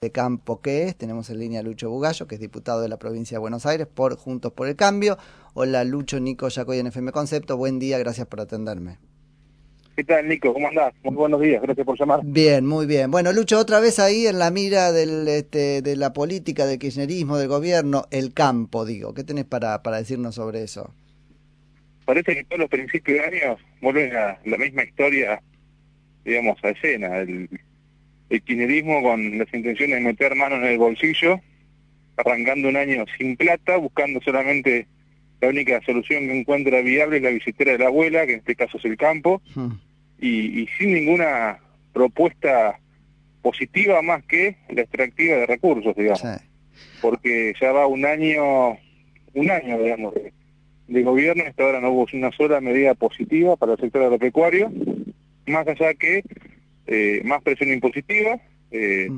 de campo que es. Tenemos en línea a Lucho Bugallo, que es diputado de la provincia de Buenos Aires por Juntos por el Cambio. Hola Lucho, Nico Yacoy en FM Concepto. Buen día, gracias por atenderme. ¿Qué tal, Nico? ¿Cómo andás? Muy buenos días, gracias por llamar. Bien, muy bien. Bueno, Lucho, otra vez ahí en la mira del, este, de la política, del kirchnerismo, del gobierno, el campo, digo. ¿Qué tenés para, para decirnos sobre eso? Parece que todos los principios de año vuelven a la misma historia, digamos, a escena. El, el kirchnerismo con las intenciones de meter manos en el bolsillo, arrancando un año sin plata, buscando solamente la única solución que encuentra viable es la visitera de la abuela, que en este caso es el campo, hmm. y, sin ninguna propuesta positiva más que la extractiva de recursos, digamos. Porque ya va un año, un año, digamos, de, de gobierno, hasta ahora no hubo una sola medida positiva para el sector agropecuario, más allá que eh, más presión impositiva, eh,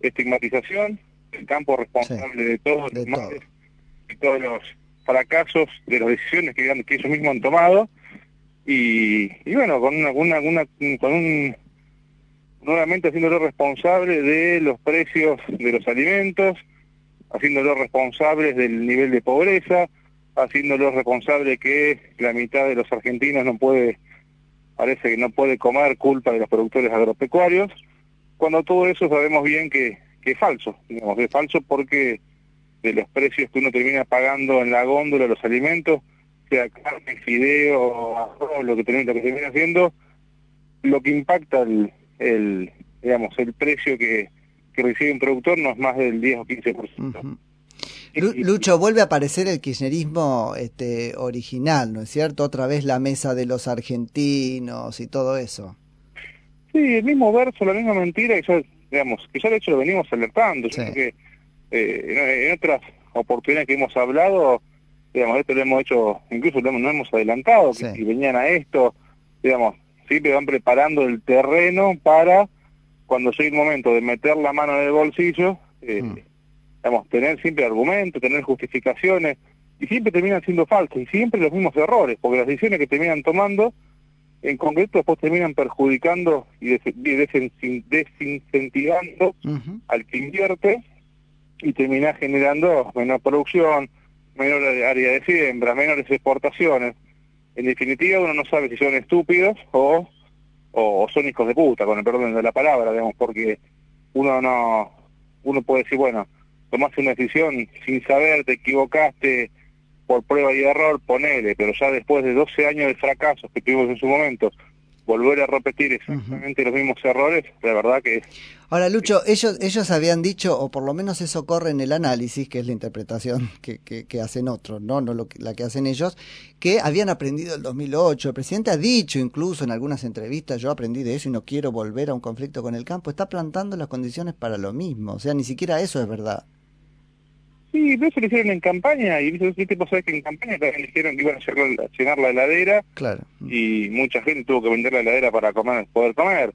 estigmatización, el campo responsable de todos los todos los fracasos de las decisiones que, ellos mismos han tomado. Y, bueno, con una, una, con un nuevamente haciéndolo responsable de los precios de los alimentos, haciéndolo responsable del nivel de pobreza, haciéndolo responsable que la mitad de los argentinos no puede parece que no puede comer culpa de los productores agropecuarios, cuando todo eso sabemos bien que, que es falso, digamos, es falso porque de los precios que uno termina pagando en la góndola los alimentos, sea carne, fideo, arroz, lo que termina, que termina haciendo, lo que impacta el, el digamos, el precio que, que recibe un productor no es más del 10 o 15%. Lucho, vuelve a aparecer el kirchnerismo este, original, ¿no es cierto? Otra vez la mesa de los argentinos y todo eso. Sí, el mismo verso, la misma mentira, que ya, digamos, que ya de hecho lo venimos alertando. que eh, en, otras oportunidades que hemos hablado, digamos, esto lo hemos hecho, incluso lo hemos, hemos adelantado, que si venían a esto, digamos, siempre van preparando el terreno para cuando llegue el momento de meter la mano en el bolsillo, eh, mm tener siempre argumentos, tener justificaciones, y siempre terminan siendo falsos, y siempre los mismos errores, porque las decisiones que terminan tomando, en concreto después terminan perjudicando y desincentivando al que invierte, y termina generando menor producción, menor área de siembra, menores exportaciones. En definitiva, uno no sabe si son estúpidos o, o son hijos de puta, con el perdón de la palabra, digamos, porque uno no, uno puede decir, bueno, tomaste una decisión sin saber, te equivocaste por prueba y error, ponele, pero ya después de 12 años de fracasos que tuvimos en su momento, volver a repetir exactamente los mismos errores, la verdad que... Ahora, Lucho, ellos ellos habían dicho, o por lo menos eso corre en el análisis, que es la interpretación que, que, hacen otros, no, no lo que, la que hacen ellos, que habían aprendido el 2008. El presidente ha dicho incluso en algunas entrevistas, yo aprendí de eso y no quiero volver a un conflicto con el campo. Está plantando las condiciones para lo mismo, o sea, ni siquiera eso es verdad. Sí, eso lo hicieron en campaña, y ¿qué tipo sabes que en campaña también dijeron que iban a llenar la heladera, claro. y mucha gente tuvo que vender la heladera para comer, poder comer.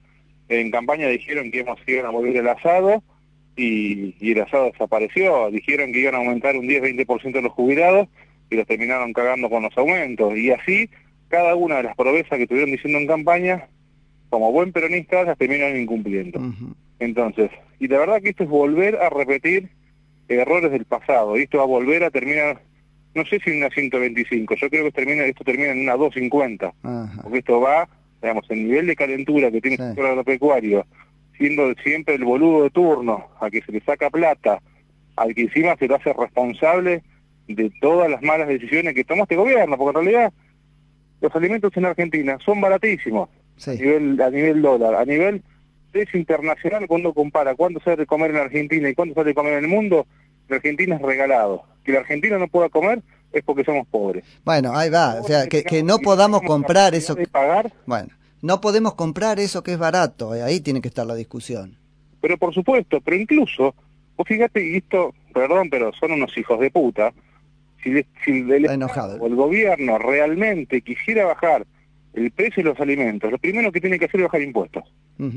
En campaña dijeron que íbamos, iban a volver el asado, y, y, el asado desapareció. Dijeron que iban a aumentar un 10-20% de los jubilados, y los terminaron cagando con los aumentos. Y así, cada una de las promesas que estuvieron diciendo en campaña, como buen peronista, las terminaron incumpliendo. Entonces, y la verdad que esto es volver a repetir errores del pasado. Y esto va a volver a terminar, no sé si en una 125, yo creo que termina, esto termina en una 250, porque esto va, digamos, el nivel de calentura que tiene el sector agropecuario, siendo siempre el boludo de turno, a que se le saca plata, al que encima se lo hace responsable de todas las malas decisiones que tomó este gobierno, porque en realidad los alimentos en Argentina son baratísimos a, nivel, a nivel dólar, a nivel es internacional cuando compara cuánto sale de comer en Argentina y cuánto sale de comer en el mundo, Argentina es regalado. Que la Argentina no pueda comer es porque somos pobres. Bueno, ahí va, o sea, que, que no podamos comprar eso. Que... Pagar, bueno, no podemos comprar eso que es barato, eh, ahí tiene que estar la discusión. Pero por supuesto, pero incluso, vos fíjate, y esto, perdón, pero son unos hijos de puta, si, si el, o el gobierno realmente quisiera bajar el precio de los alimentos, lo primero que tiene que hacer es bajar impuestos.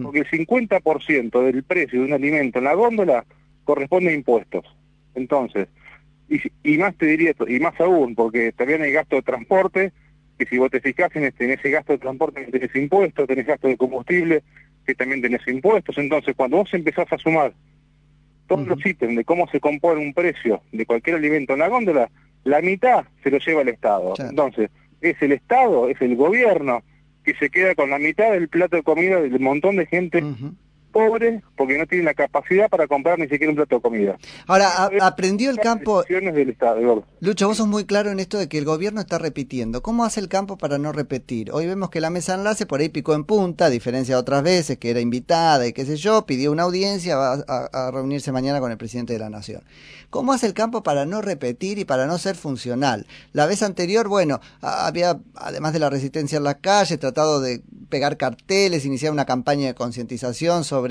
Porque el 50% del precio de un alimento en la góndola corresponde a impuestos. Entonces, y, más te diría, y más aún, porque también hay gasto de transporte, que si vos te fijas en, este, en ese gasto de transporte tenés impuestos, tenés gasto de combustible, que también tenés impuestos. Entonces, cuando vos empezás a sumar todos los ítems de cómo se compone un precio de cualquier alimento en la góndola, la mitad se lo lleva el Estado. Entonces, es el Estado, es el gobierno que se queda con la mitad del plato de comida del montón de gente pobre porque no tienen la capacidad para comprar ni siquiera un plato de comida. Ahora, aprendió el campo... Lucho, vos sos muy claro en esto de que el gobierno está repitiendo. ¿Cómo hace el campo para no repetir? Hoy vemos que la mesa enlace por ahí picó en punta, a diferencia de otras veces, que era invitada y qué sé yo, pidió una audiencia, va a, reunirse mañana con el presidente de la Nación. ¿Cómo hace el campo para no repetir y para no ser funcional? La vez anterior, bueno, había, además de la resistencia en las calles, tratado de pegar carteles, iniciar una campaña de concientización sobre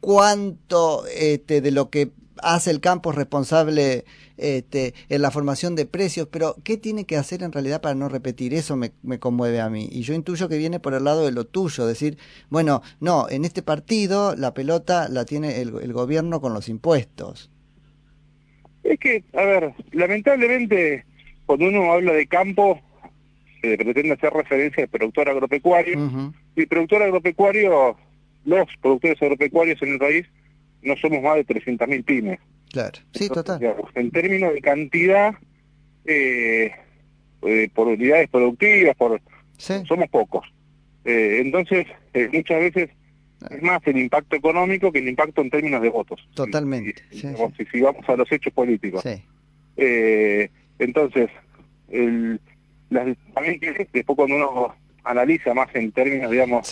cuánto este, de lo que hace el campo es responsable este, en la formación de precios, pero ¿qué tiene que hacer en realidad para no repetir? Eso me, conmueve a mí. Y yo intuyo que viene por el lado de lo tuyo, decir, bueno, no, en este partido la pelota la tiene el, el gobierno con los impuestos. Es que, a ver, lamentablemente, cuando uno habla de campo, se pretende hacer referencia al productor agropecuario. Y el productor agropecuario, los productores agropecuarios en el país, no somos más de 300.000 pymes. Claro, sí, total. en términos de cantidad, eh, eh, por unidades productivas, por somos pocos. Eh, entonces, eh, muchas veces es más el impacto económico que el impacto en términos de votos. Totalmente. Si, vamos a los hechos políticos. entonces, el, las, también después cuando uno analiza más en términos, digamos,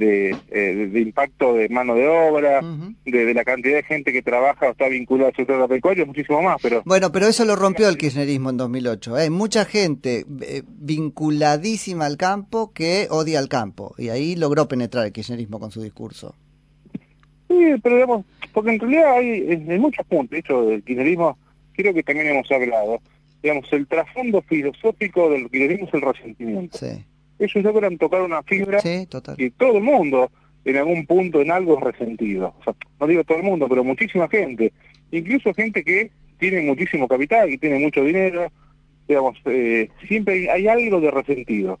eh, de, de, impacto de mano de obra, de, la cantidad de gente que trabaja o está vinculada al sector agropecuario, muchísimo más. pero Bueno, pero eso lo rompió el kirchnerismo en 2008. Hay ¿eh? mucha gente eh, vinculadísima al campo que odia al campo, y ahí logró penetrar el kirchnerismo con su discurso. Sí, pero digamos, porque en realidad hay en, muchos puntos, de hecho, del kirchnerismo, creo que también hemos hablado, digamos, el trasfondo filosófico del kirchnerismo es el resentimiento. Sí. Ellos logran tocar una fibra sí, y todo el mundo en algún punto en algo es resentido. O sea, no digo todo el mundo, pero muchísima gente. Incluso gente que tiene muchísimo capital, que tiene mucho dinero, digamos, eh, siempre hay, algo de resentido.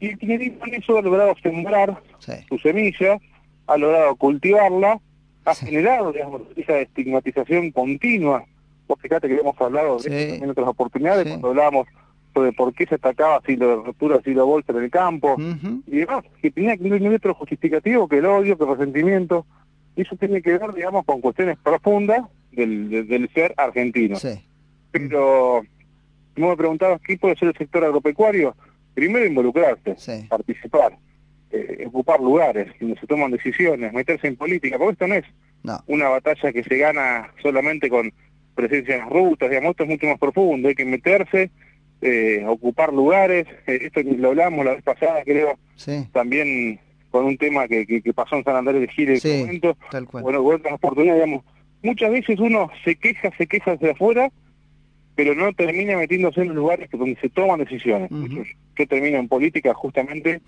Y el kirchnerismo en eso ha logrado sembrar su semilla, ha logrado cultivarla, ha generado, digamos, esa estigmatización continua. Fíjate que hemos hablado de en otras oportunidades, cuando hablábamos sobre por qué se atacaba así la ruptura así la bolsa en el campo, y demás, que tenía que tener otro justificativo que el odio, que el resentimiento, y eso tiene que ver, digamos, con cuestiones profundas del, del, ser argentino. Pero, como me preguntabas, ¿qué puede ser el sector agropecuario? Primero involucrarse, participar, eh, ocupar lugares donde se toman decisiones, meterse en política, porque esto no es una batalla que se gana solamente con presencia en las rutas, digamos, esto es mucho más profundo, hay que meterse, eh, ocupar lugares, eh, esto lo hablamos la vez pasada, creo, también con un tema que, que, pasó en San Andrés de Gil en momento, bueno, otras oportunidades, digamos, muchas veces uno se queja, se queja hacia afuera, pero no termina metiéndose en los lugares donde se toman decisiones. Yo termino en política justamente,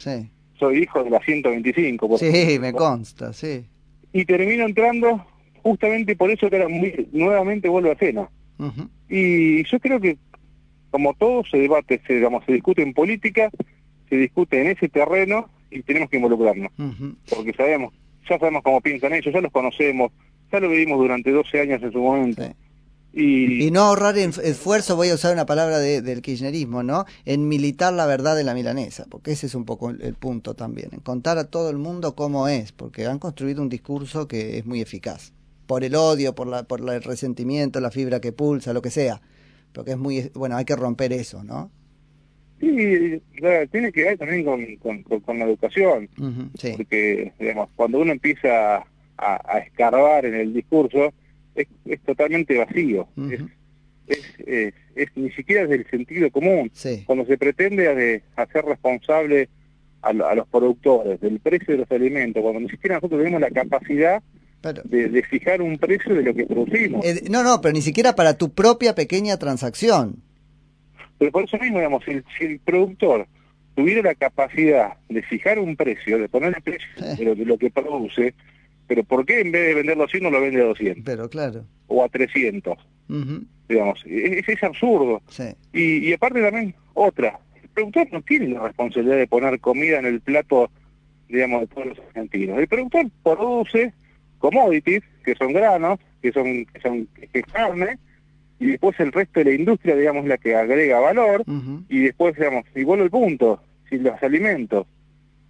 soy hijo de la 125. Por sí, me consta, sí. Y termino entrando justamente por eso que era muy, nuevamente vuelve a cena. Y yo creo que como todo se debate, se, digamos, se discute en política, se discute en ese terreno y tenemos que involucrarnos. Porque sabemos, ya sabemos cómo piensan ellos, ya los conocemos, ya lo vivimos durante 12 años en su momento. Y... no ahorrar esfuerzo, voy a usar una palabra del kirchnerismo, ¿no? En militar la verdad de la milanesa, porque ese es un poco el, punto también, en contar a todo el mundo cómo es, porque han construido un discurso que es muy eficaz por el odio, por, la, por el resentimiento, la fibra que pulsa, lo que sea. Porque es muy, bueno, hay que romper eso, ¿no? Sí, tiene que ver también con, con, la educación. Porque, digamos, cuando uno empieza a, escarbar en el discurso, es, es totalmente vacío. es, es, ni siquiera es del sentido común. Cuando se pretende hacer responsable a, a, los productores del precio de los alimentos, cuando ni siquiera nosotros tenemos la capacidad de, fijar un precio de lo que producimos. Eh, no, no, pero ni siquiera para tu propia pequeña transacción. Pero por eso mismo, digamos, si el, productor tuviera la capacidad de fijar un precio, de poner el precio eh. de, lo, que produce, pero ¿por qué en vez de venderlo a 100 no lo vende a 200? Pero claro. O a 300. Digamos, es, es absurdo. Y, y aparte también, otra, el productor no tiene la responsabilidad de poner comida en el plato, digamos, de todos los argentinos. El productor produce commodities, que son granos, que son, que son que es carne, y después el resto de la industria, digamos, la que agrega valor, y después, digamos, y vuelvo al punto, si los alimentos,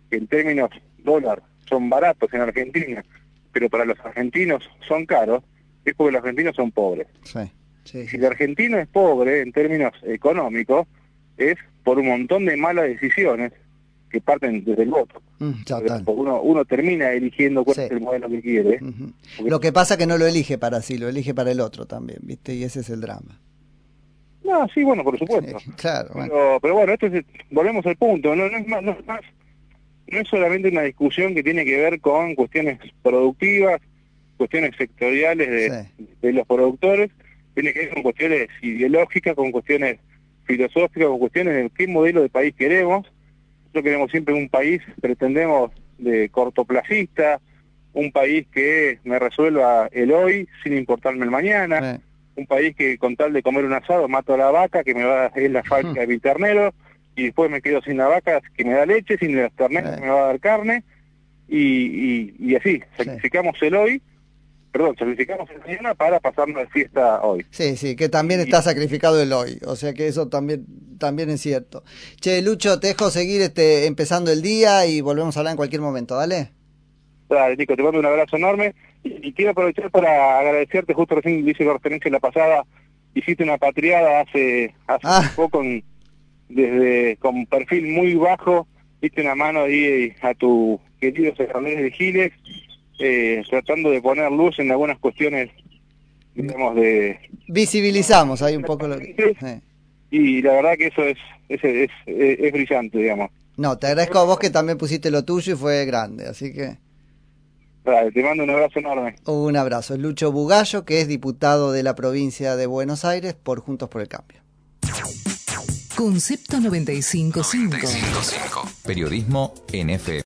que en términos dólar son baratos en Argentina, pero para los argentinos son caros, es porque los argentinos son pobres. Sí, sí, Si el argentino es pobre en términos económicos, es por un montón de malas decisiones que parten desde el voto. Mm, total. Uno, uno termina eligiendo cuál Sí. es el modelo que quiere. Lo que pasa que no lo elige para sí, lo elige para el otro también, ¿viste? Y ese es el drama. No, sí, bueno, por supuesto. Sí, claro, bueno. Pero, pero bueno, esto es- volvemos al punto, no, no es más, no es más, no es solamente una discusión que tiene que ver con cuestiones productivas, cuestiones sectoriales de, de los productores, tiene que ver con cuestiones ideológicas, con cuestiones filosóficas, con cuestiones de qué modelo de país queremos. Nosotros queremos siempre un país, pretendemos, de cortoplacista, un país que me resuelva el hoy sin importarme el mañana, un país que con tal de comer un asado mato a la vaca que me va a es la fábrica de mi ternero y después me quedo sin la vaca que me da leche, sin los terneros Sí. que me va a dar carne y, y, y así, sacrificamos el hoy, perdón, sacrificamos el mañana para pasarnos de fiesta hoy. Sí, sí, que también está sacrificado el hoy, o sea que eso también también es cierto. Che, Lucho, te dejo seguir este empezando el día y volvemos a hablar en cualquier momento, ¿dale? Dale, Nico, te mando un abrazo enorme y, y quiero aprovechar para agradecerte, justo recién hice la referencia en la pasada, hiciste una patriada hace, hace Ah. poco con, desde con perfil muy bajo, diste una mano ahí a tu querido Fernández de Giles, eh, tratando de poner luz en algunas cuestiones, digamos, de... Visibilizamos ahí un poco lo que... Y la verdad que eso es, es, es, es- es brillante, digamos. No, te agradezco a vos que también pusiste lo tuyo y fue grande, así que te mando un abrazo enorme. un abrazo. Lucho Bugallo, que es diputado de la provincia de Buenos Aires por Juntos por el Cambio. Concepto 955. 955. Periodismo NF.